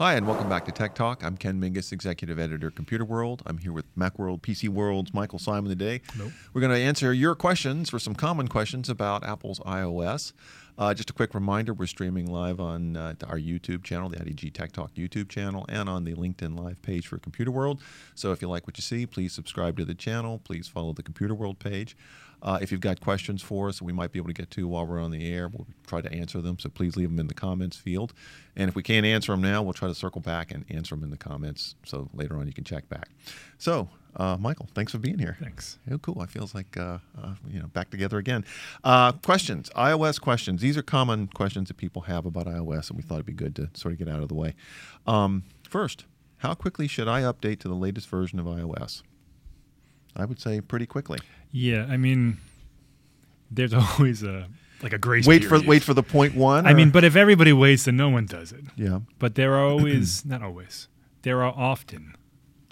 Hi, and welcome back to Tech Talk. I'm Ken Mingis, Executive Editor, Computer World. I'm here with Macworld, PC World's Michael Simon today. Hello. We're going to answer your questions for some common questions about Apple's iOS. Uh, just a quick reminder we're streaming live on uh, our YouTube channel, the IDG Tech Talk YouTube channel, and on the LinkedIn Live page for Computer World. So if you like what you see, please subscribe to the channel. Please follow the Computer World page. Uh, if you've got questions for us, we might be able to get to while we're on the air. We'll try to answer them, so please leave them in the comments field. And if we can't answer them now, we'll try to circle back and answer them in the comments. So later on, you can check back. So, uh, Michael, thanks for being here. Thanks. Oh, cool. It feels like uh, uh, you know back together again. Uh, questions, iOS questions. These are common questions that people have about iOS, and we thought it'd be good to sort of get out of the way. Um, first, how quickly should I update to the latest version of iOS? I would say pretty quickly. Yeah, I mean, there's always a like a grace. Wait for wait for the point one. I or- mean, but if everybody waits, then no one does it. yeah. But there are always, not always, there are often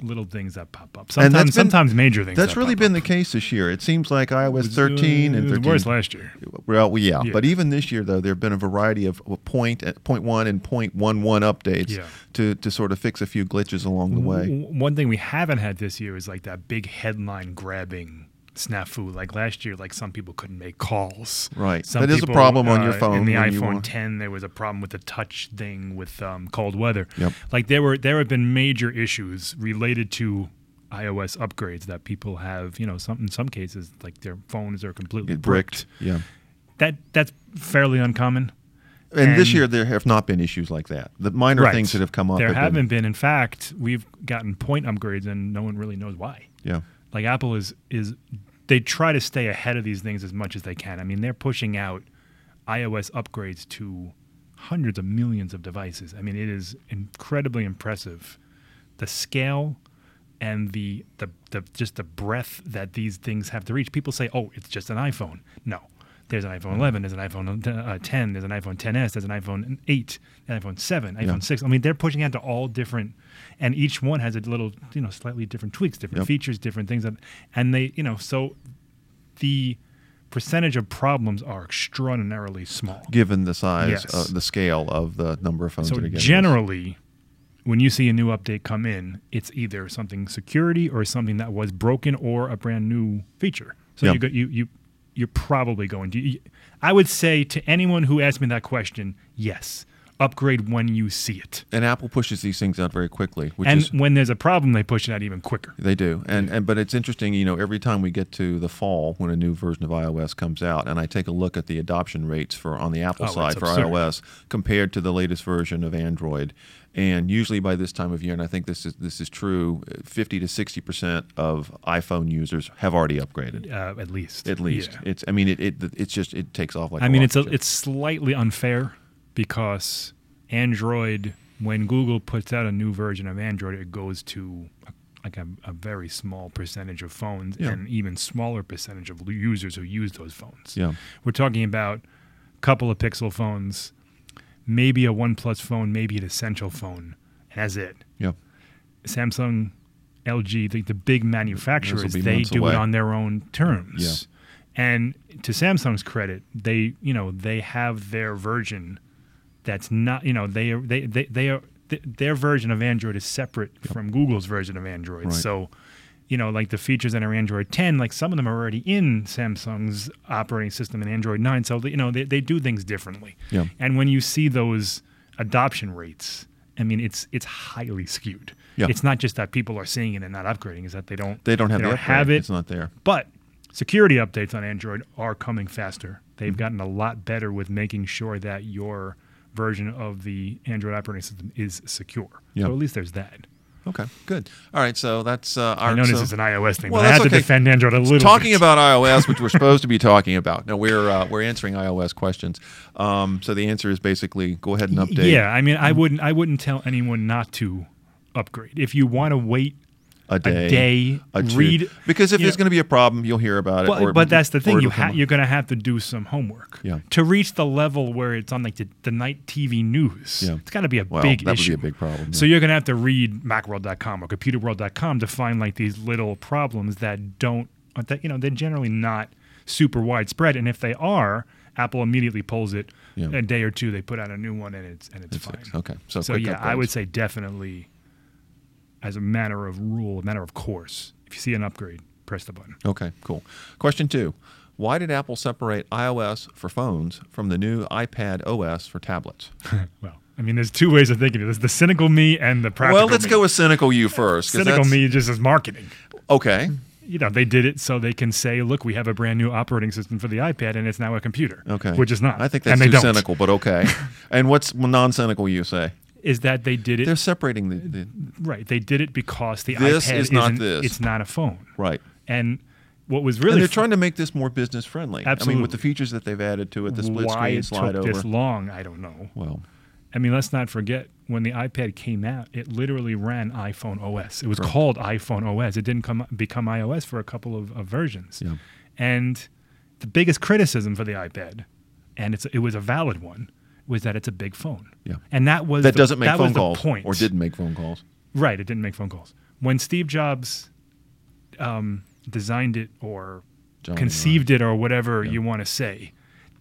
little things that pop up. Sometimes, been- sometimes major things. That's that really been up. the case this year. It seems like iOS was, 13 uh, and it was 13. worse last year. Well, yeah, Yeah. but even this year though, there have been a variety of point, uh, point one and point one one updates Yeah. to to sort of fix a few glitches along the way. One thing we haven't had this year is like that big headline grabbing snafu. Like last year, like some people couldn't make calls. Right. Some That is a people, problem on your uh, phone In the iPhone 10, there was a problem with the touch thing with um, cold weather. Yep. Like there were there have been major issues related to iOS upgrades that people have. You know, some in some cases like their phones are completely Get bricked. Yeah. That that's fairly uncommon. And, this year there have not been issues like that. The minor Right. things that have come up. There have haven't been. In fact, we've gotten point upgrades, and no one really knows why. Yeah. like Apple is is they try to stay ahead of these things as much as they can. I mean, they're pushing out iOS upgrades to hundreds of millions of devices. I mean, it is incredibly impressive the scale and the the, the just the breadth that these things have to reach. People say, "Oh, it's just an iPhone." No. There's an iPhone 11, there's an iPhone uh, 10, there's an iPhone 10s, there's an iPhone 8, an iPhone 7, iPhone Yeah. 6. I mean, they're pushing out to all different, and each one has a little, you know, slightly different tweaks, different Yep. features, different things, that, and they, you know, so the percentage of problems are extraordinarily small. Given the size, Yes. uh, the scale of the number of phones So that are getting generally, when you see a new update come in, it's either something security or something that was broken or a brand new feature. So Yeah. you, go, you you you're probably going to. I would say to anyone who asked me that question, yes, upgrade when you see it. And Apple pushes these things out very quickly, which and is when there's a problem, they push it out even quicker. They do, and and but it's interesting. You know, every time we get to the fall when a new version of iOS comes out, and I take a look at the adoption rates for on the Apple Oh, side for absurd. iOS compared to the latest version of Android, and usually by this time of year, and I think this is this is true, fifty to sixty percent of iPhone users have already upgraded. Uh, at least. At least, Yeah. it's. I mean, it, it it's just it takes off like. I a mean, it's a, it's slightly unfair because Android, when Google puts out a new version of Android, it goes to a, like a, a very small percentage of phones Yeah. and even smaller percentage of users who use those phones. yeah, We're talking about a couple of Pixel phones, maybe a OnePlus phone, maybe an Essential phone, that's it. yeah, Samsung, LG, the, the big manufacturers, they do away. it on their own terms. And to Samsung's credit, they you know they have their version that's not you know they are they they, they are th- their version of Android is separate from Google's version of Android. Right. So you know like the features in our Android 10, like some of them are already in Samsung's operating system in Android 9. So you know they, they do things differently. Yeah. And when you see those adoption rates, I mean it's it's highly skewed. Yeah. It's not just that people are seeing it and not upgrading; is that they don't they don't have they the don't have it. It's not there. But security updates on Android are coming faster. They've Mm-hmm. gotten a lot better with making sure that your version of the Android operating system is secure. Yeah. So at least there's that. Okay, good. All right, so that's uh, our. I know so- this is an iOS thing, Well, but I had that's to defend Android a little. talking bit. about iOS, which we're supposed to be talking about. No, we're uh, we're answering iOS questions. Um, so the answer is basically go ahead and update Yeah, I mean, I wouldn't, I wouldn't tell anyone not to upgrade. If you want to wait a day, a day, a two. read because if there's going to be a problem, you'll hear about it. Well, or- but that's the thing. you ha- you're going to have to do some homework. Yeah. To reach the level where it's on like the, the night TV news. Yeah. It's got to be a Well, big that would be a big problem, So you're going to have to read MacWorld.com or ComputerWorld.com to find like these little problems that don't that you know they're generally not super widespread, and if they are, Apple immediately pulls it. Yeah. A day or two, they put out a new one, and it's and it's, It's fine. Okay. So, So yeah, I would say definitely, as a matter of rule, a matter of course, if you see an upgrade, press the button. Okay, cool. Question two Why did Apple separate iOS for phones from the new iPad OS for tablets? Well, I mean, there's two ways of thinking. There's the cynical me and the practical. well, let's me. go with cynical you first. cynical me just as marketing. Okay. You know, they did it so they can say, "Look, we have a brand new operating system for the iPad, and it's now a computer." Okay. which is not. I think that's and too cynical, but okay. and what's non cynical you say? Is that they did it They're separating the, the right? They did it because the This iPad is not this. It's not a phone. right. And what was and really they're fu- trying to make this more business friendly. Absolutely. I mean, with the features that they've added to it, the split why screen it slide took over. this long, I don't know. well, I mean, let's not forget when the iPad came out, it literally ran iPhone OS. It was called iPhone OS. It didn't come become iOS for a couple of, of versions. yeah. And the biggest criticism for the iPad, and it's it was a valid one, was that it's a big phone. Yeah. And that was That the- doesn't make phone calls. point. Or didn't make phone calls. Right, it didn't make phone calls. When Steve Jobs um, designed it or conceived it or whatever Yeah. you want to say,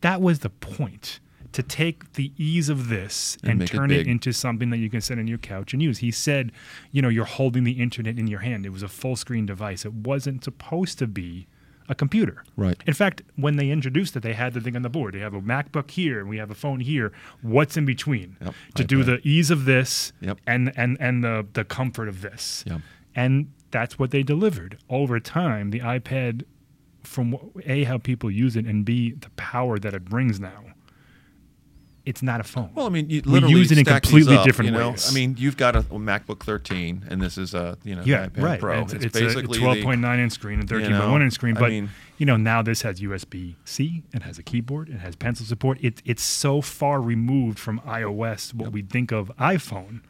that was the point. To take the ease of this And and, make it turn it, into something that you can sit on your couch and use. He said, you know, you're holding the internet in your hand. It was a full screen device. It wasn't supposed to be a computer. Right. In fact, when they introduced it, they had the thing on the board. They have a MacBook here and we have a phone here. What's in between? Yep, To do the ease of this Yep. and and and the the comfort of this. Yep. And that's what they delivered. Over time, the iPad, from a how people use it, and b the power that it brings now, it's not a phone. Well, I mean, you We literally use it in completely up, different you know? ways. I mean, you've got a, MacBook 13, and this is a you know yeah, iPad right. Pro. It's, It's, it's basically a 12.9 inch screen and 13.1 know, inch screen, I but mean- you know now this has USB C, it has a keyboard, it has pencil support. It, it's so far removed from iOS, what we think of iPhone.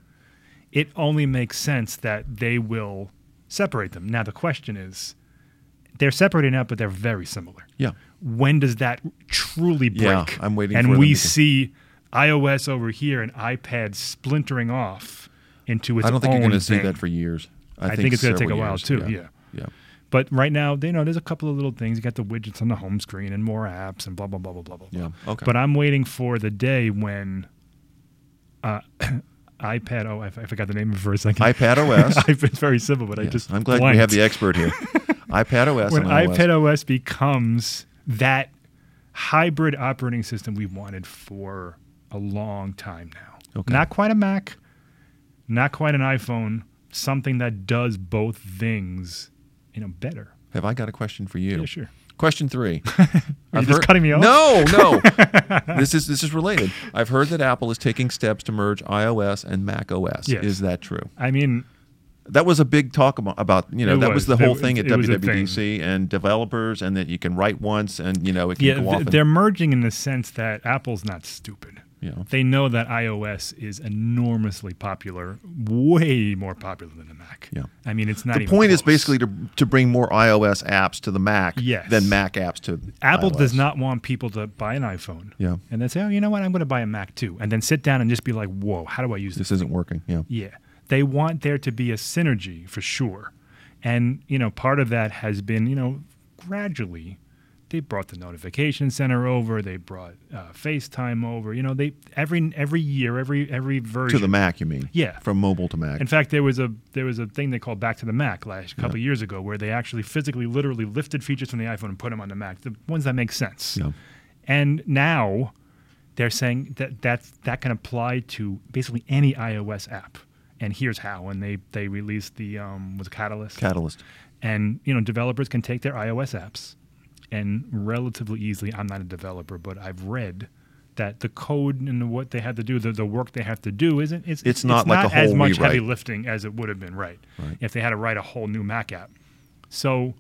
It only makes sense that they will separate them. Now the question is, they're separated now, but they're very similar. yeah. When does that truly break? Yeah, I'm waiting And we to- see iOS over here and iPad splintering off into its own. I don't think you're going to see that for years. I, I think it's gonna take several a while, years. too, Yeah. yeah. yeah. But right now, you know, there's a couple of little things. You got the widgets on the home screen and more apps and blah blah blah blah blah blah. Yeah, okay. But I'm waiting for the day when uh, iPad. Oh, I, forgot the name of it for a second. iPad OS. it's very simple, but I just. I'm glad we have the expert here. iPad OS when iPad OS becomes that hybrid operating system we wanted for a long time now. Okay. Not quite a Mac, not quite an iPhone, something that does both things, you know, better. Have I got a question for you? Yeah, sure. Question three. Are you just cutting me off? No, no. this is this is related. I've heard that Apple is taking steps to merge iOS and Mac OS. Yes. Is that true? I mean, That was a big talk about, about you know It that was was. the whole was- thing at it WWDC and developers and that you can write once and you know it can yeah, go th- off. and- they're merging in the sense that Apple's not stupid. Know. They know that iOS is enormously popular, way more popular than the Mac. Yeah. I mean, it's not The point is basically to to bring more iOS apps to the Mac Yes. than Mac apps to Apple does not want people to buy an iPhone. Yeah. And then say, oh, you know what? I'm going to buy a Mac too. And then sit down and just be like, whoa, how do I use this? This isn't working. Yeah. Yeah. They want there to be a synergy for sure. And, you know, part of that has been, you know, gradually they brought the notification center over, they brought uh, FaceTime over. You know, they every every year, every every version To the Mac, you mean? Yeah. From mobile to Mac. In fact, there was a there was a thing they called Back to the Mac last a couple years ago, where they actually physically, literally lifted features from the iPhone and put them on the Mac, the ones that make sense. Yeah. And now they're saying that that that can apply to basically any iOS app. And here's how. And they they released the um, was it Catalyst, Catalyst. and you know developers can take their iOS apps and relatively easily. I'm not a developer, but I've read. That the code and what they have to do, the, the work they have to do, isn't it's It's not like as much heavy lifting as it would have been, right? Right. If they had to write a whole new Mac app. So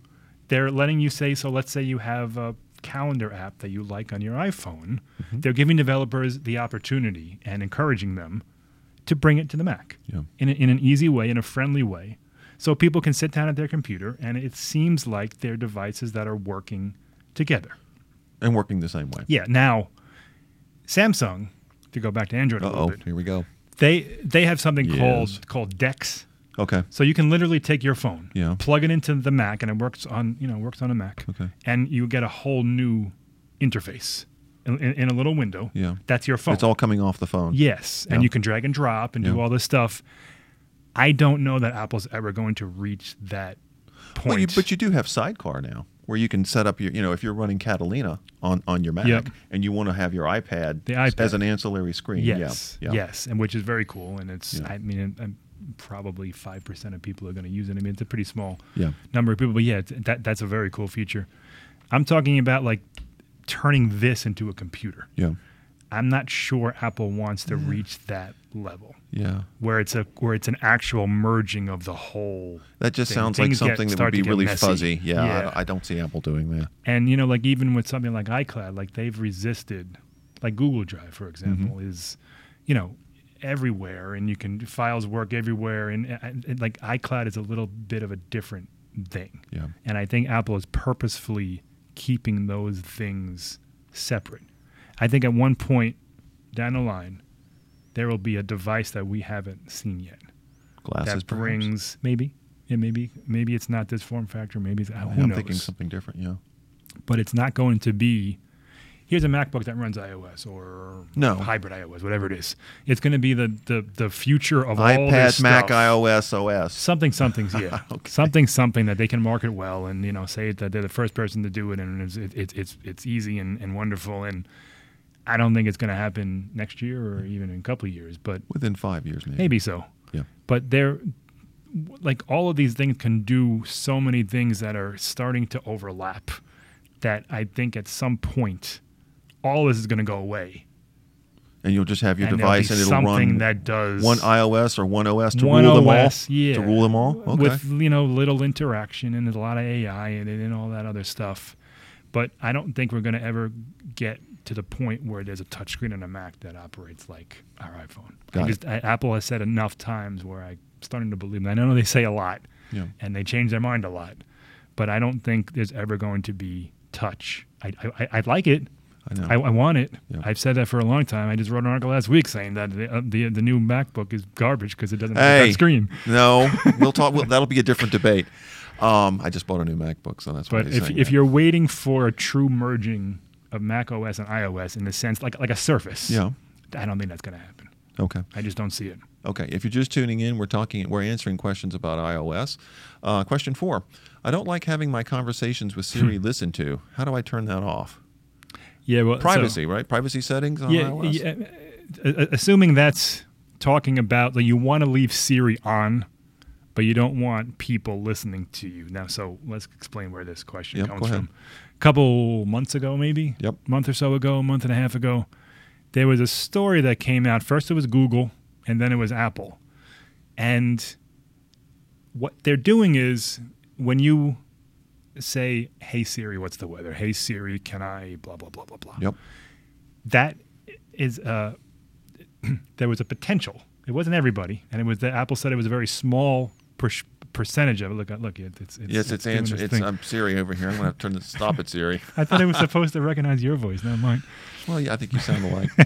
they're letting you say, so let's say you have a calendar app that you like on your iPhone. Mm-hmm. They're giving developers the opportunity and encouraging them to bring it to the Mac Yeah. in, a, in an easy way, in a friendly way. So people can sit down at their computer and it seems like they're devices that are working together. And working the same way. Yeah. Now, Samsung, to go back to Android a Uh little oh. bit, Here we go. they they have something Yes. called called Dex. Okay. So you can literally take your phone, Yeah. plug it into the Mac, and it works on you know works on a Mac, Okay. and you get a whole new interface. in, in a little window. Yeah. That's your phone. It's all coming off the phone. Yes, and you can drag and drop and do all this stuff. I don't know that Apple's ever going to reach that point. Well, you, but you do have Sidecar now, where you can set up your, you know, if you're running Catalina on, on your Mac Yep. and you want to have your iPad, The iPad. as an ancillary screen. yes, Yeah. yeah. yes, and which is very cool. And it's, Yeah. I mean, I'm probably five percent of people are going to use it. I mean, it's a pretty small Yeah. number of people, but yeah, it's, that that's a very cool feature. I'm talking about like turning this into a computer. Yeah. I'm not sure Apple wants to reach that level Yeah. where it's a where it's an actual merging of the whole That just thing. sounds like Things get- something that would be really messy. fuzzy. Yeah, Yeah. I, I don't see Apple doing that. And you know, like even with something like iCloud, like they've resisted, like Google Drive, for example, Mm-hmm. is, you know, everywhere, and you can files work everywhere, and, and, and, like iCloud is a little bit of a different thing. Yeah. And I think Apple is purposefully keeping those things separate. I think at one point down the line, there will be a device that we haven't seen yet Glasses, that perhaps? brings maybe. Yeah, maybe maybe it's not this form factor. Maybe it's, who I'm knows? thinking something different. Yeah. but it's not going to be here's a MacBook that runs iOS or No. hybrid iOS, whatever it is. It's going to be the the, the future of all this iPad, Mac, stuff. iOS, OS. Something, something's yeah, Okay. something, something that they can market well, and you know, say that they're the first person to do it, and it's it, it's it's it's easy and, and wonderful. And I don't think it's going to happen next year or even in a couple of years, but Within five years, maybe. maybe so. Yeah. But they're like all of these things can do so many things that are starting to overlap that I think at some point all this is going to go away. And you'll just have your and device and it'll something run that does one iOS or one OS to one rule them all. Yeah, To rule them all. Okay. with you know little interaction and there's a lot of AI and, and all that other stuff. But I don't think we're going to ever get to the point where there's a touchscreen on a Mac that operates like our iPhone. I just, I, Apple has said enough times where I'm starting to believe. Them. I know they say a lot, yeah. and they change their mind a lot, but I don't think there's ever going to be touch. I, I, I'd like it. I know. I, I want it. Yeah. I've said that for a long time. I just wrote an article last week saying that the uh, the, the new MacBook is garbage because it doesn't have a Hey. touch screen. no, we'll talk. Well, that'll be a different debate. Um, I just bought a new MacBook, so that's But if if that. you're waiting for a true merging of Mac OS and iOS in the sense like like a Surface, yeah, I don't think that's going to happen. okay. I just don't see it. Okay, if you're just tuning in, we're talking, we're answering questions about iOS. Uh, question four: I don't like having my conversations with. Siri listened to. How do I turn that off? Yeah, well, so- Privacy, right? Privacy settings on yeah, iOS. yeah, assuming that's talking about like you want to leave Siri on, but you don't want people listening to you. Now, so let's explain where this question Yep, comes from. A couple months ago, maybe. Yep. month or so ago, a month and a half ago, there was a story that came out. First, it was Google, and then it was Apple, and what they're doing is when you say, "Hey Siri, what's the weather?" "Hey Siri, can I?" Blah blah blah blah blah Yep. that is uh, there was a potential. It wasn't everybody, and it was that Apple said it was a very small per- percentage of it. Look, look, it, it's, it's yes, it's, doing answer. its It's. I'm Siri over here. I'm gonna have to turn this. Stop it, Siri. I thought it was supposed to recognize your voice, not mine. Well, yeah, I think you sound alike.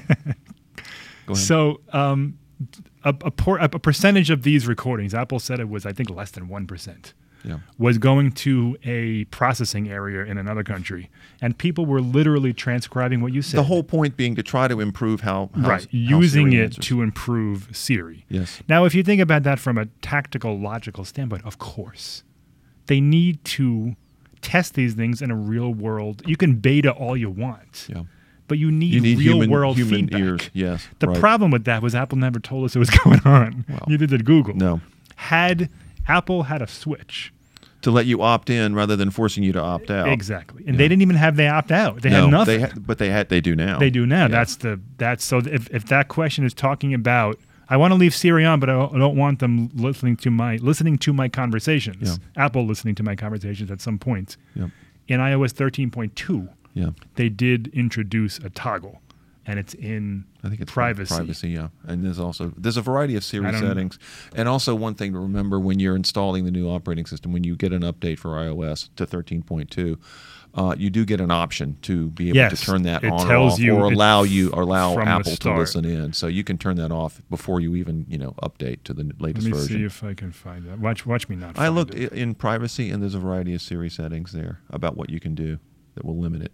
Go ahead. So, um, a, a, por- a percentage of these recordings, Apple said it was, I think, less than one percent. Yeah. was going to a processing area in another country, and people were literally transcribing what you said. The whole point being to try to improve how, how right, how using Siri it answers. to improve Siri. Yes. Now, if you think about that from a tactical, logical standpoint, of course, they need to test these things in a real world. You can beta all you want, Yeah. but you need, You need real human world human feedback. ears. Yes. The right. problem with that was Apple never told us it was going on. Well, Neither did Google. No. Had Apple had a switch, To let you opt in rather than forcing you to opt out. exactly, and Yeah. they didn't even have the opt out. They no, had nothing. They ha- but they had. They do now. They do now. Yeah. That's the that's so if if that question is talking about I want to leave Siri on, but I don't want them listening to my listening to my conversations. Yeah. Apple listening to my conversations at some point. In iOS 13.2, Yeah. they did introduce a toggle, and it's in I think it's privacy. Privacy, yeah. And there's also there's a variety of Siri settings, and also one thing to remember when you're installing the new operating system, when you get an update for iOS to 13.2, uh, you do get an option to be able Yes, to turn that on or off, or allow you or allow Apple to listen in. So you can turn that off before you even you know update to the latest version. Let me version. see if I can find that. Watch watch me not. I looked it. in privacy, and there's a variety of Siri settings there about what you can do that will limit it.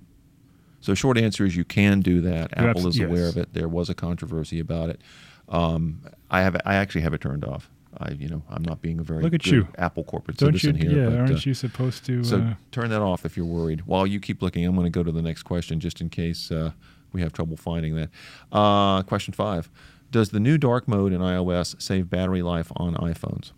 So short answer is you can do that. You Apple is aware of it. There was a controversy about it. Um, I have I actually have it turned off. I you know I'm not being a very Look at good you. Apple corporate Don't you, here. Yeah, but, aren't uh, you supposed to? so uh, turn that off if you're worried. While you keep looking, I'm going to go to the next question just in case uh, we have trouble finding that. Uh, question five: Does the new dark mode in iOS save battery life on iPhones?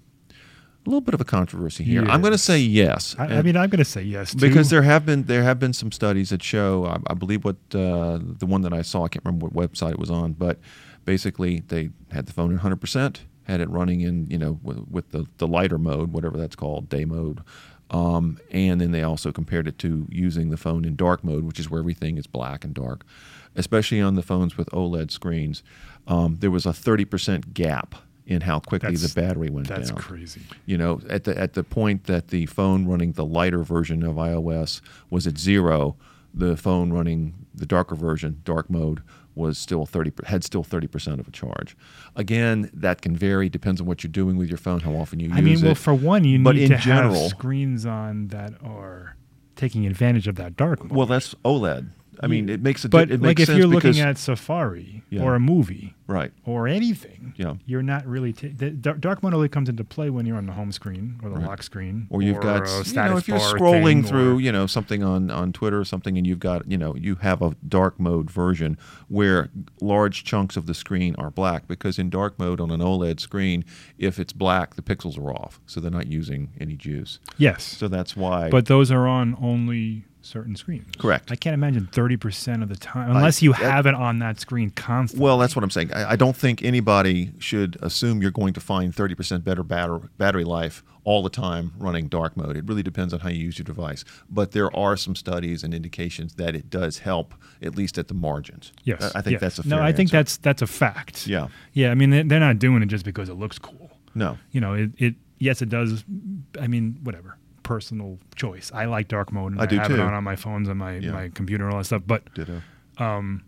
A little bit of a controversy here. I'm going to say yes. I, I mean, I'm going to say yes too. because there have been there have been some studies that show I, I believe what uh, the one that I saw I can't remember what website it was on but basically they had the phone in 100 percent had it running in you know with, with the the lighter mode whatever that's called day mode um, and then they also compared it to using the phone in dark mode which is where everything is black and dark especially on the phones with OLED screens um, there was a 30 percent gap in how quickly That's- the battery went that's down That's crazy. you know, at the at the point that the phone running the lighter version of iOS was at zero, the phone running the darker version, dark mode, was still thirty had still thirty percent of a charge. Again, that can vary, depends on what you're doing with your phone, how often you I use mean, it. I mean, well, for one, you But need in to general- have screens on that are taking advantage of that dark mode. well, that's OLED. I mean, it makes a but it like if you're looking at Safari Yeah. or a movie right, or anything, Yeah. you're not really. Ta- the dark mode only comes into play when you're on the home screen or the Right. lock screen, or you've got a you know if you're scrolling through or- you know something on on Twitter or something and you've got you know you have a dark mode version where large chunks of the screen are black because in dark mode on an OLED screen if it's black the pixels are off so they're not using any juice yes, so that's why but those are on only certain screens. Correct. I can't imagine thirty percent of the time, unless you that- have it on that screen constantly. well that's what I'm saying I, I don't think anybody should assume you're going to find 30% better batter, battery life all the time running dark mode it really depends on how you use your device but there are some studies and indications that it does help at least at the margins Yes, I I think yes. that's a no. I think answer. that's that's a fact. Yeah. yeah. I mean, they- they're not doing it just because it looks cool. no You know, it. it yes, it does. I mean, whatever. Personal choice. I like dark mode, and I I, do have it on on my phones and my Yeah. my computer and all that stuff. But ditto um,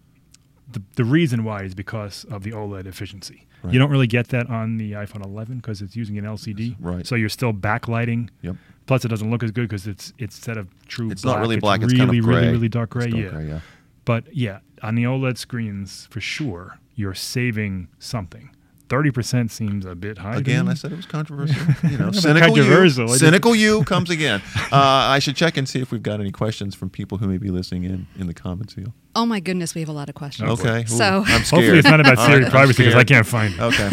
the the reason why is because of the OLED efficiency. Right. You don't really get that on the iPhone 11 because it's using an LCD. Right. So you're still backlighting. Yep. Plus, it doesn't look as good because it's it's instead of true. It's black, not really black. It's really, kind of really, really dark gray. It's yeah. gray, yeah. But yeah, on the OLED screens, for sure, you're saving something. Thirty percent seems a bit high. to Again, me. I said it was controversial. You know, cynical controversial. You. Cynical you comes again. Uh, I should check and see if we've got any questions from people who may be listening in in the comments field. Oh my goodness, we have a lot of questions. Okay. Ooh, So- I'm scared. Hopefully, it's not about All Siri right, privacy because I can't find it. Okay.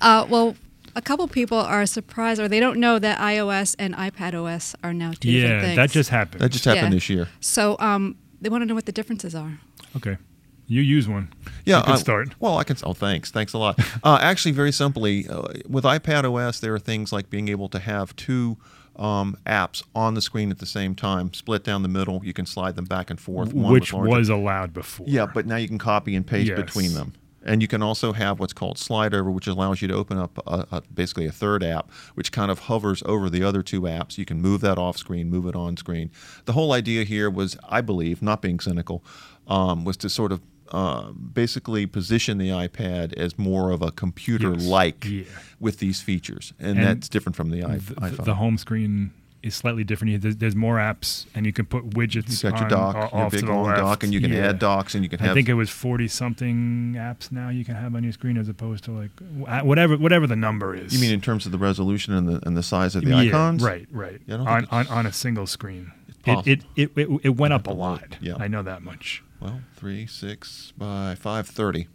Uh, well, a couple people are surprised or they don't know that iOS and iPad OS are now two different Yeah, that just happened. That just happened Yeah. this year. So um, they want to know what the differences are. okay. You use one. Yeah, It's a good I- start. Well, I can. Oh, thanks. Thanks a lot. uh, actually, very simply, uh, with iPad OS, there are things like being able to have two um, apps on the screen at the same time, split down the middle. You can slide them back and forth. one which was allowed before. Yeah, but now you can copy and paste Yes. between them. And you can also have what's called slide over, which allows you to open up a, a, basically a third app, which kind of hovers over the other two apps. You can move that off screen, move it on screen. The whole idea here was, I believe, not being cynical, um, was to sort of uh, basically position the iPad as more of a computer-like Yeah. with these features, and, And that's different from the iPhone. the home screen is slightly different. There's, there's more apps, and you can put widgets. You've got your on- dock, o- your big long left. dock, and you can Yeah. add docks, and you can have I think it was forty something apps now you can have on your screen as opposed to like whatever whatever the number is. You mean in terms of the resolution and the and the size of the Yeah, icons? Right, right. Yeah, on, on on a single screen. It, it, it, it, it went up a have to look. lot. Yeah. I know that much. Well, three, six by five thirty.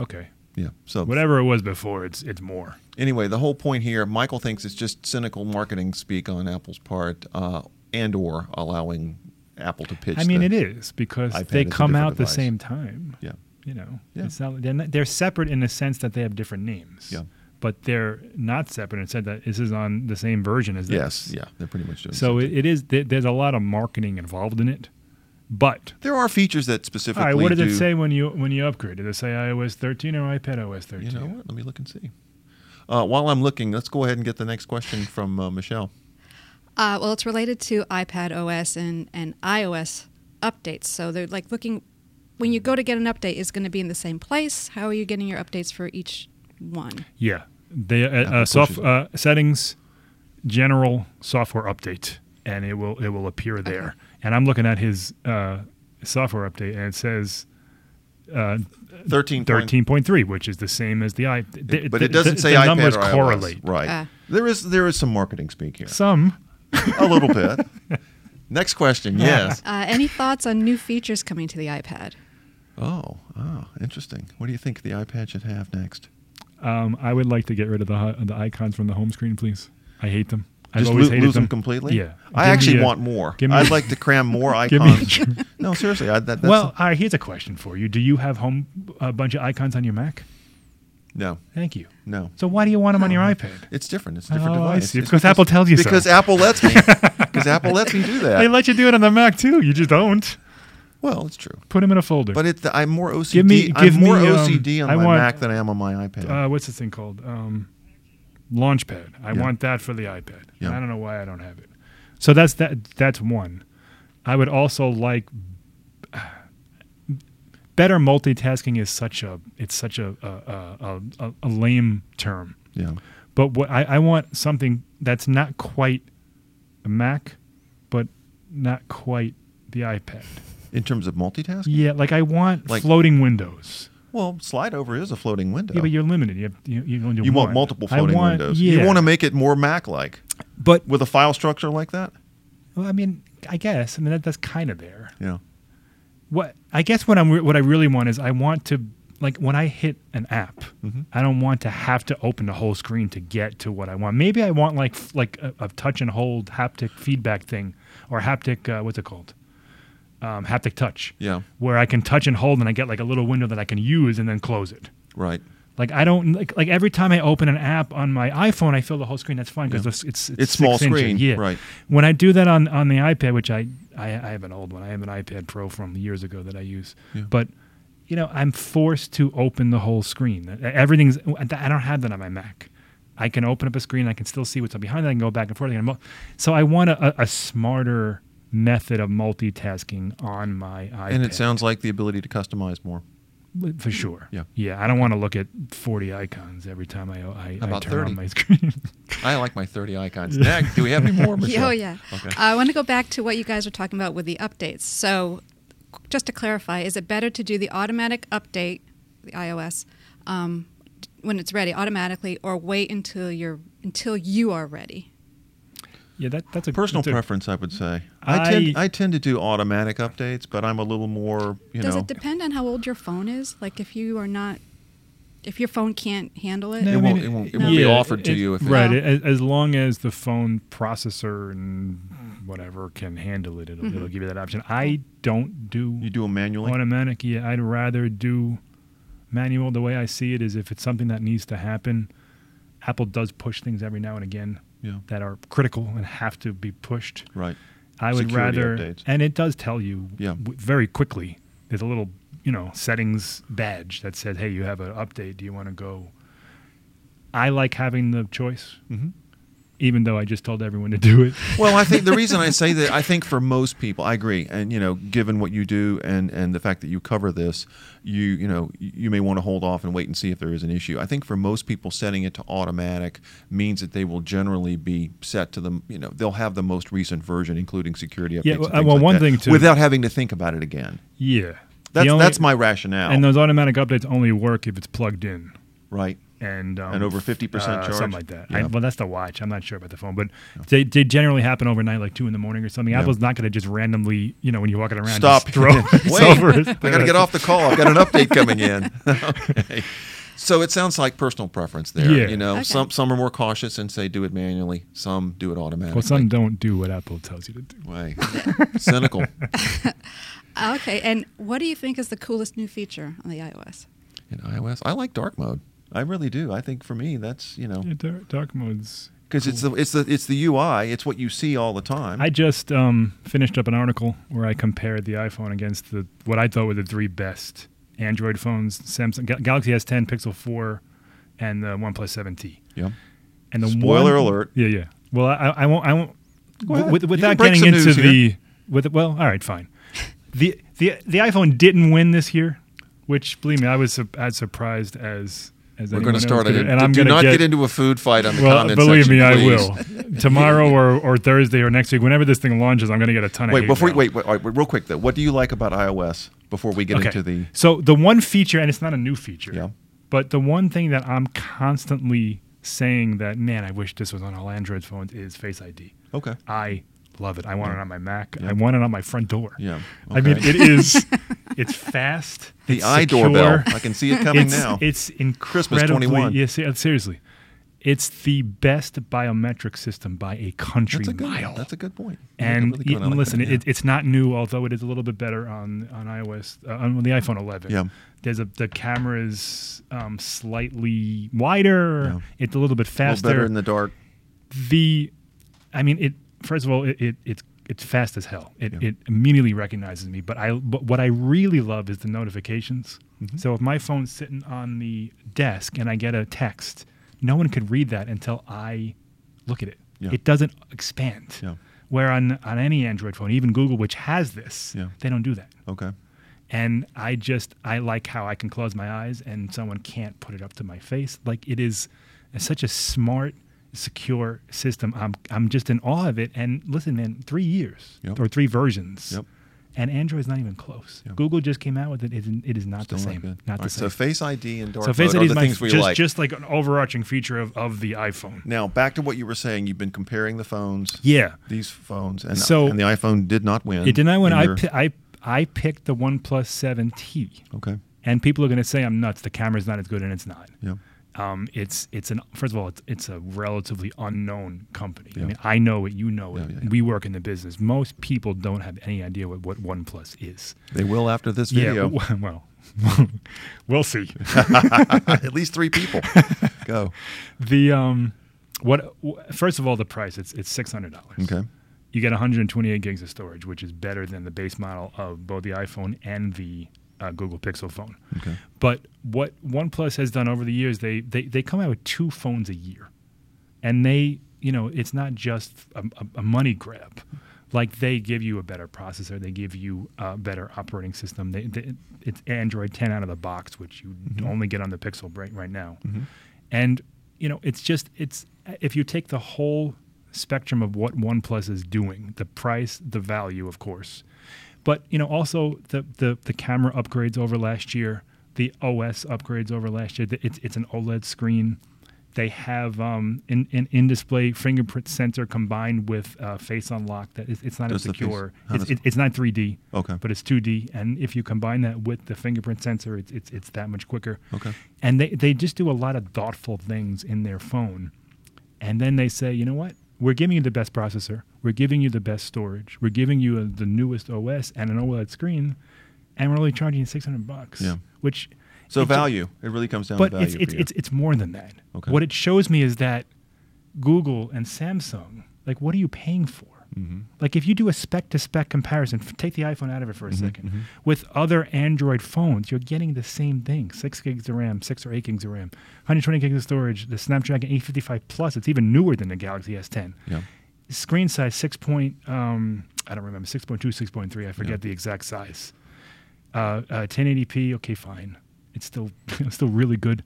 Okay. Yeah. So Whatever it was before, it's it's more. anyway, the whole point here, Michael thinks it's just cynical marketing speak on Apple's part, uh, and or allowing Apple to pitch. I mean, it is because iPad they is come out the same time. Yeah. You know, Yeah. not, they're, not, they're separate in the sense that they have different names. Yeah. But they're not separate and said that this is on the same version as this. Yes. Yeah. They're pretty much doing. the So same it, it is. There's a lot of marketing involved in it. But There are features that specifically. right, what did it say when you when you upgrade? Did it say iOS 13 or iPad OS 13? You know what? Let me look and see. Uh, while I'm looking, let's go ahead and get the next question from uh, Michelle. Uh, well, it's related to iPad OS and, and iOS updates. So they're like looking when you go to get an update, is going to be in the same place. How are you getting your updates for each one? Yeah, they uh, uh, soft uh, settings, general software update, and it will it will appear there. Okay. And I'm looking at his uh, software update, and it says uh, 13. point- thirteen point three, which is the same as the i. th- but th- it doesn't the, say the iPad numbers or iOS. correlate. Right. Ah. there is there is some marketing speak here. Some. a little bit. Next question. Yes. Uh, any thoughts on new features coming to the iPad? Oh, oh, interesting. What do you think the iPad should have next? Um, I would like to get rid of the the icons from the home screen, please. I hate them. I've Just lo- lose them. them completely. Yeah. I Give me actually a- want more. give me- I'd like to cram more Give me icons. tr- no, seriously. I, that, that's well, here's a question for you. Do you have home a bunch of icons on your Mac? no, Thank you. no. So why do you want them on your iPad? It's different. It's a different Oh, device. Because Apple tells you so. because Apple lets me. Because Apple lets me do that. They let you do it on the Mac too. You just don't. well, it's true. Put them in a folder. But it, I'm more OCD. Give me- I'm more me, um, OCD on I my want- Mac than I am on my iPad. uh, what's this thing called? Um, Launchpad. I Yeah. want that for the iPad. Yeah. I don't know why I don't have it. So that's that. That's one. I would also like better multitasking. Is such a it's such a a, a, a, a lame term. yeah. But what I, I want something that's not quite a Mac, but not quite the iPad. In terms of multitasking. Yeah, like I want Like- floating windows. Well, slide over is a floating window. Yeah, but you're limited. You have, you, you, only you want multiple floating want- windows. Yeah. You want to make it more Mac-like but with a file structure like that. well, I mean, I guess I mean that, that's kind of there. Yeah. What I guess what I'm re- what I really want is I want to like when I hit an app, Mhm. I don't want to have to open the whole screen to get to what I want. Maybe I want like f- like a, a touch and hold haptic feedback thing or haptic uh, what's it called? Um, haptic touch. Yeah. Where I can touch and hold and I get like a little window that I can use and then close it. Right. Like I don't like like every time I open an app on my iPhone, I fill the whole screen. That's fine because Yeah. it's, it's It's small screen, Yeah, right. When I do that on on the iPad, which I, I I have an old one. I have an iPad Pro from years ago that I use. Yeah. But you know, I'm forced to open the whole screen. Everything's I don't have that on my Mac. I can open up a screen. I can still see what's up behind it. I can go back and forth. I So I want a, a smarter method of multitasking on my iPad. And it sounds like the ability to customize more. For sure. Yeah. Yeah. I don't want to look at 40 icons every time I, I, I about turn 30? on my screen. I like my 30 icons. Next, do we have any more? Michelle? Oh, yeah. Okay. I want to go back to what you guys were talking about with the updates. So, just to clarify, is it better to do the automatic update, the iOS, um, when it's ready automatically, or wait until you're until you are ready? Yeah, that, that's a Personal that's a- preference, I would say. I, tend I- I tend to do automatic updates, but I'm a little more, you Does know. it depend on how old your phone is? Like, if you are not, if your phone can't handle it, No, It I won't- mean, it won't- it won't be offered to you if it- right. No. As, as long as the phone processor and whatever can handle it, it'll, Mm-hmm. it'll give you that option. I don't do you do a manually? automatic. Yeah, I'd rather do manual. The way I see it is, if it's something that needs to happen, Apple does push things every now and again Yeah. that are critical and have to be pushed. Right. I would Security rather, updates. and it does tell you Yeah. w- very quickly. There's a little, you know, settings badge that said, "Hey, you have an update. Do you want to go?" I like having the choice, hmm even though I just told everyone to do it. Well, I think the reason I say that, I think for most people, I agree, and you know, given what you do and and the fact that you cover this, you you know, you may want to hold off and wait and see if there is an issue. I think for most people, setting it to automatic means that they will generally be set to the, you know, they'll have the most recent version, including security updates. Yeah, well, things uh, well, like one that, thing too- without having to think about it again. yeah, That's only- that's my rationale. And those automatic updates only work if it's plugged in. right. And um, And over 50% uh, charge? something like that. I, well, that's the watch. I'm not sure about the phone, but they, they generally happen overnight, like two in the morning or something. Yeah. Apple's not going to just randomly, you know, when you're walking around, Stop. just throw Wait. over. I got to get off the call. I've got an update coming in. okay. So it sounds like personal preference there. Yeah. You know, Okay. some some are more cautious and say do it manually. Some do it automatically. Well, some don't do what Apple tells you to do. way cynical. Okay, and what do you think is the coolest new feature on the iOS? In iOS, I like dark mode. I really do. I think for me, that's you know Yeah, dark, dark mode's. because it's the it's the it's the UI. It's what you see all the time. I just um, finished up an article where I compared the iPhone against the what I thought were the three best Android phones: Samsung Ga- Galaxy S10, Pixel 4, and the OnePlus 7T. yeah. And the Spoiler one- alert. Yeah, yeah. Well, I, I won't. I won't. Go ahead. With, You without getting into the with well, all right, fine. the the the iPhone didn't win this year, which believe me, I was as surprised as as We're going to start could. it. And Do I'm going not to get, into a food fight on the well, comment believe section, me, I please. will. Tomorrow or, or Thursday or next week, whenever this thing launches, I'm going to get a ton of Wait, hate before wait, wait, wait, real quick though. What do you like about iOS before we get Okay. into the? So the one feature, and it's not a new feature, Yeah. but the one thing that I'm constantly saying that, man, I wish this was on all Android phones is Face ID. Okay. I love it. I want it on my Mac. Yeah. I want it on my front door. Yeah. I mean, it is. It's fast. the it's eye secure, doorbell. I can see it coming it's, now. It's in Christmas incredibly. 21. Yes, yeah, seriously. It's the best biometric system by a country That's a good. mile. That's a good point. And really good one. I like listen, that, it, it's not new, although it is a little bit better on on iOS uh, on the iPhone 11. Yeah. There's a the camera's um, slightly wider. Yeah. It's a little bit yeah. a little faster. better in the dark. the, I mean, it. First of all, it, it it's it's fast as hell. It Yeah. it immediately recognizes me. But I but what I really love is the notifications. Mm-hmm. So if my phone's sitting on the desk and I get a text, no one could read that until I look at it. Yeah. It doesn't expand. Yeah. Where on on any Android phone, even Google, which has this, Yeah. they don't do that. Okay. And I just I like how I can close my eyes and someone can't put it up to my face. Like it is such a smart, secure system. I'm I'm just in awe of it. And listen, man, three years Yep. or three versions, Yep. and Android's not even close. Yep. Google just came out with it. It, is- it is not Still the not same. good. Not the right, same. So Face ID and dark So Face ID is the my, things we just, like. just like an overarching feature of, of the iPhone. now back to what you were saying. You've been comparing the phones. Yeah. These phones and So- and the iPhone did not win. It did not when in I, your- I I picked the OnePlus 7T, Okay. and people are going to say I'm nuts. The camera's not as good, and it's not. Yeah. Um, it's it's an first of all it's, it's a relatively unknown company. Yeah. I mean, I know it, you know it. Yeah, yeah. We work in the business. Most people don't have any idea what what OnePlus is. They will after this video. Yeah, well, we'll see. At least three people. Go. The um, what first of all the price it's it's six hundred dollars. Okay. You get 128 gigs of storage, which is better than the base model of both the iPhone and the uh, Google Pixel phone. Okay. But what OnePlus has done over the years, they, they, they come out with two phones a year. And they, you know, it's not just a, a, money grab. Like they give you a better processor, they give you a better operating system. They, they, it's Android 10 out of the box, which you only get on the Pixel right, right now. And, you know, it's just, it's, if you take the whole spectrum of what OnePlus is doing, the price, the value, of course, but you know also the the, the camera upgrades over last year, the OS upgrades over last year. It's it's an OLED screen. They have um, an, an in-display fingerprint sensor combined with uh, face unlock. That it's, it's not Does the face- It's, it, it's not 3D. Okay. But it's 2D, and if you combine that with the fingerprint sensor, it's it's, it's that much quicker. Okay. And they they just do a lot of thoughtful things in their phone, and then they say, you know what? We're giving you the best processor. We're giving you the best storage. We're giving you uh the newest OS and an OLED screen, and we're only charging you six hundred bucks. Yeah. Which, So value. It really comes down but to value. it's for it's, you. it's it's more than that. Okay. What it shows me is that Google and Samsung, like, what are you paying for? Mm-hmm. Like, if you do a spec to spec comparison, f- take the iPhone out of it for a Mm-hmm, 2nd with other Android phones, you're getting the same thing: six gigs of RAM, six or eight gigs of RAM, 120 gigs of storage. The Snapdragon 855 Plus, it's even newer than the Galaxy S10 yeah. screen size six point um, I don't remember 6.2 6.3 I forget Yeah. the exact size uh, uh, 1080p okay fine it's still it's still really good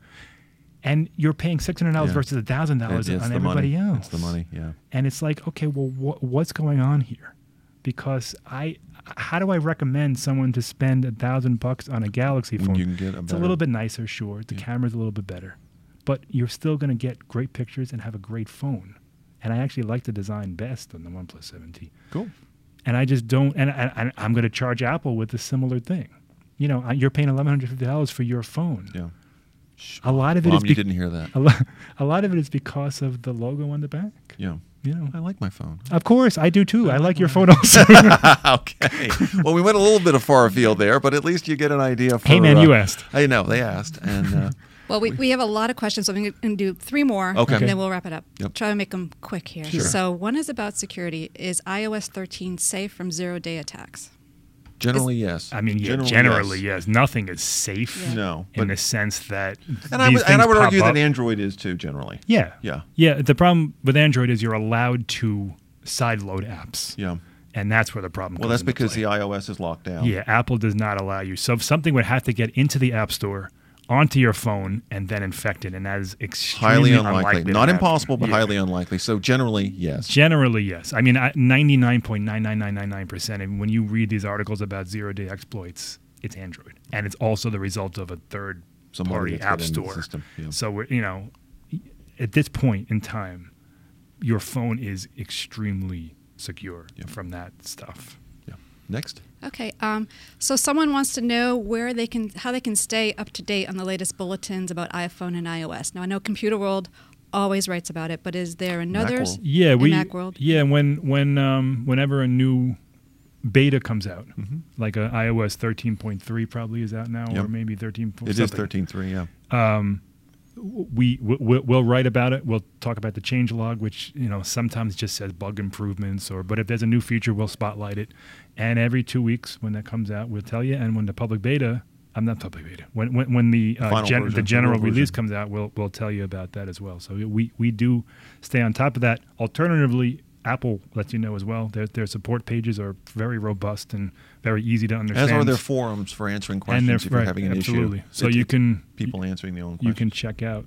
and you're paying $600 Yeah. versus $1000 on everybody money. else It's the money. Yeah. and it's like okay well wh- what's going on here because I how do I recommend someone to spend a thousand bucks on a Galaxy phone you can get a it's a little bit nicer sure the Yeah. camera's a little bit better but you're still going to get great pictures and have a great phone and I actually like the design best on the OnePlus 7T Cool. and I just don't. And, and, and I'm going to charge Apple with a similar thing. You know, you're paying eleven hundred fifty dollars for your phone. Yeah. Shh. A lot of it is Mom, you be- didn't hear that. A, lo- a lot of it is because of the logo on the back. Yeah. You know, I like my phone. of course I do too. I like your phone also. okay. Well, we went a little bit of far afield there, but at least you get an idea. For, hey man, uh, you asked. I know they asked, and uh, Well, we, we have a lot of questions, so I'm going to do three more, Okay. and then we'll wrap it up. Yep. Try to make them quick here. Sure. So one is about security. Is iOS 13 safe from zero-day attacks? Generally yes. I mean, yeah, generally, yes. Nothing is safe. Yeah. No, in the sense that and I these would, and I would argue up. that Android is too generally. yeah, Yeah. yeah. The problem with Android is you're allowed to sideload apps, Yeah. and that's where the problem. Well, comes that's into because play. the iOS is locked down. Yeah, Apple does not allow you. So if something would have to get into the App Store onto your phone and then infected, and that is extremely Highly unlikely. unlikely Not happen. impossible, but Yeah. highly unlikely. So generally, yes. Generally, yes. I mean, ninety nine point nine nine nine nine nine percent. And when you read these articles about zero day exploits, it's Android, and it's also the result of a third Somebody party app store. system, yeah. So we're you know, at this point in time, your phone is extremely secure Yeah. from that stuff. Yeah. Next. Okay. Um, so someone wants to know where they can, how they can stay up to date on the latest bulletins about iPhone and iOS. Now I know Computer World always writes about it, but is there another? Macworld. Yeah, we Macworld? yeah when when um, whenever a new beta comes out, Mm-hmm. like a iOS thirteen point three probably is out now, Yep. or maybe thirteen. It is thirteen three. Yeah. We we- we'll, we'll write about it. We'll talk about the change log, which you know sometimes just says bug improvements, or but if there's a new feature, we'll spotlight it. And every two weeks when that comes out, we'll tell you. And when the public beta, I'm not public beta. When when, when the uh, gen- version, the general release version. comes out, we'll we'll tell you about that as well. So we we do stay on top of that. Alternatively. Apple lets you know as well. Their, their support pages are very robust and very easy to understand. As are their forums for answering and questions they're if you're right, having an absolutely. issue. So It- you can people answering the own Questions. you can check out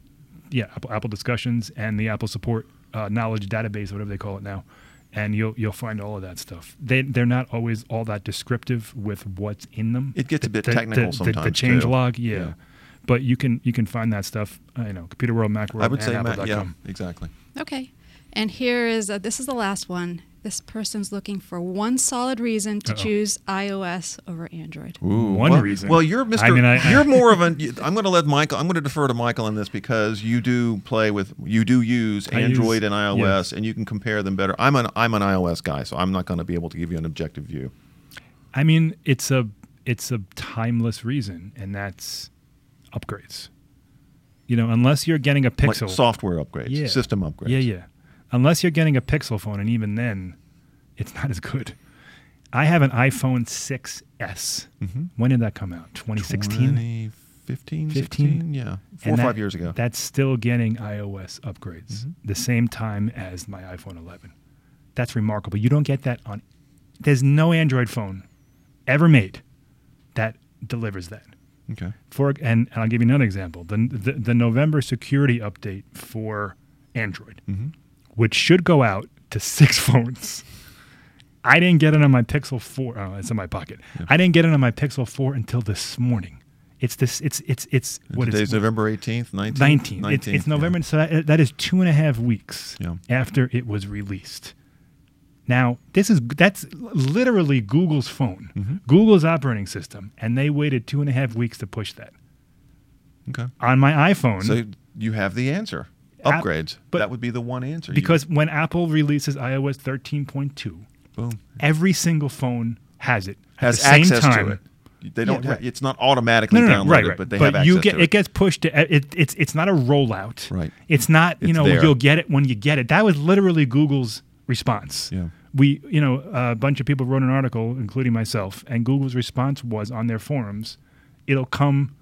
yeah apple, apple discussions and the apple support uh, knowledge database whatever they call it now and you'll you'll find all of that stuff they they're not always all that descriptive with what's in them It gets a bit the- technical the, the, sometimes, the change too. log yeah. Yeah. but you can you can find that stuff uh, you know computer world macworld I would and say, Matt, yeah, exactly. Okay. And here is uh, this is the last one. This person's looking for one solid reason to Uh-oh. choose iOS over Android. Ooh, One well, reason. Well, you're Mr. I mean, I- you're more of an. I'm going to let Michael. I'm going to defer to Michael on this because you do play with. You do use Android use- and iOS, yes. and you can compare them better. I'm an I'm an iOS guy, so I'm not going to be able to give you an objective view. i mean it's a it's a timeless reason and that's upgrades you know unless you're getting a Like pixel software upgrades, Yeah. system upgrades. Yeah, yeah. Unless you're getting a Pixel phone, and even then, it's not as good. I have an iPhone 6s. Mhm. When did that come out? 2016. 2015, 15? 16? yeah, four or And five years ago. That's still getting iOS upgrades Mhm. the same time as my iPhone 11. That's remarkable. You don't get that on. There's no Android phone ever made that delivers that. okay. For and, and I'll give you another example. The, the the November security update for Android, hmm which should go out to six phones. I didn't get it on my Pixel 4. Oh, it's in my pocket. I didn't get it on my Pixel 4 until this morning. It's this. It's it's it's what is Today's it? November 18th, 19th. 19. It's, it's November. So that, that is two and a half weeks Yeah. after it was released. Now, this is that's literally Google's phone, Mhm. Google's operating system, and they waited two and a half weeks to push that. Okay. On my iPhone, So you have the answer. App- Upgrades. but- that would be the one answer. Because when Apple releases iOS 13.2, boom every single phone has it at has the same access time. to it. They don't. Yeah, have, it's not automatically No, no, no, downloaded, right, right. but they have you access get to it gets pushed to it, it's it's not a rollout. Right. It's not you It's know there. you'll get it when you get it. That was literally Google's response. Yeah. We you know a bunch of people wrote an article, including myself, and Google's response was on their forums, "It'll come,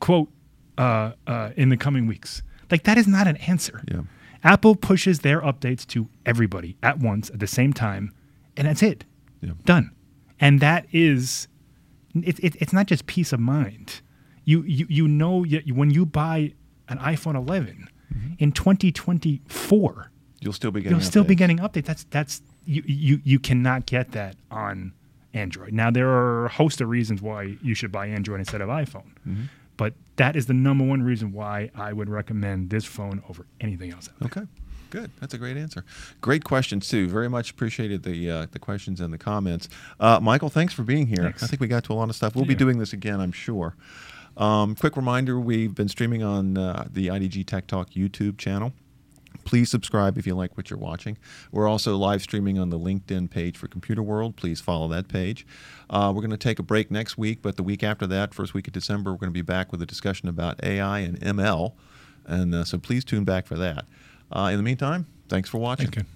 quote, uh, uh, in the coming weeks." Like that is not an answer. Yeah. Apple pushes their updates to everybody at once at the same time, and that's it. Yeah. Done. And that is, it, it, it's not just peace of mind. You you you know y- when you buy an iPhone 11 in 2024, You'll still be getting. you'll still be updates. getting updates. That's that's you you you cannot get that on Android. Now there are a host of reasons why you should buy Android instead of iPhone. Mm-hmm. But that is the number one reason why I would recommend this phone over anything else. Okay. Good. That's a great answer. Great questions too. Very much appreciated the uh, the questions and the comments. Uh, Michael, thanks for being here. Thanks. I think we got to a lot of stuff. We'll be doing this again, I'm sure. Um, quick reminder: we've been streaming on uh, the IDG Tech Talk YouTube channel. Please subscribe if you like what you're watching. We're also live streaming on the LinkedIn page for Computer World. Please follow that page. Uh, we're going to take a break next week, but the week after that, first week of December, we're going to be back with a discussion about AI and ML. And uh, so please tune back for that. Uh, in the meantime, thanks for watching. Thank.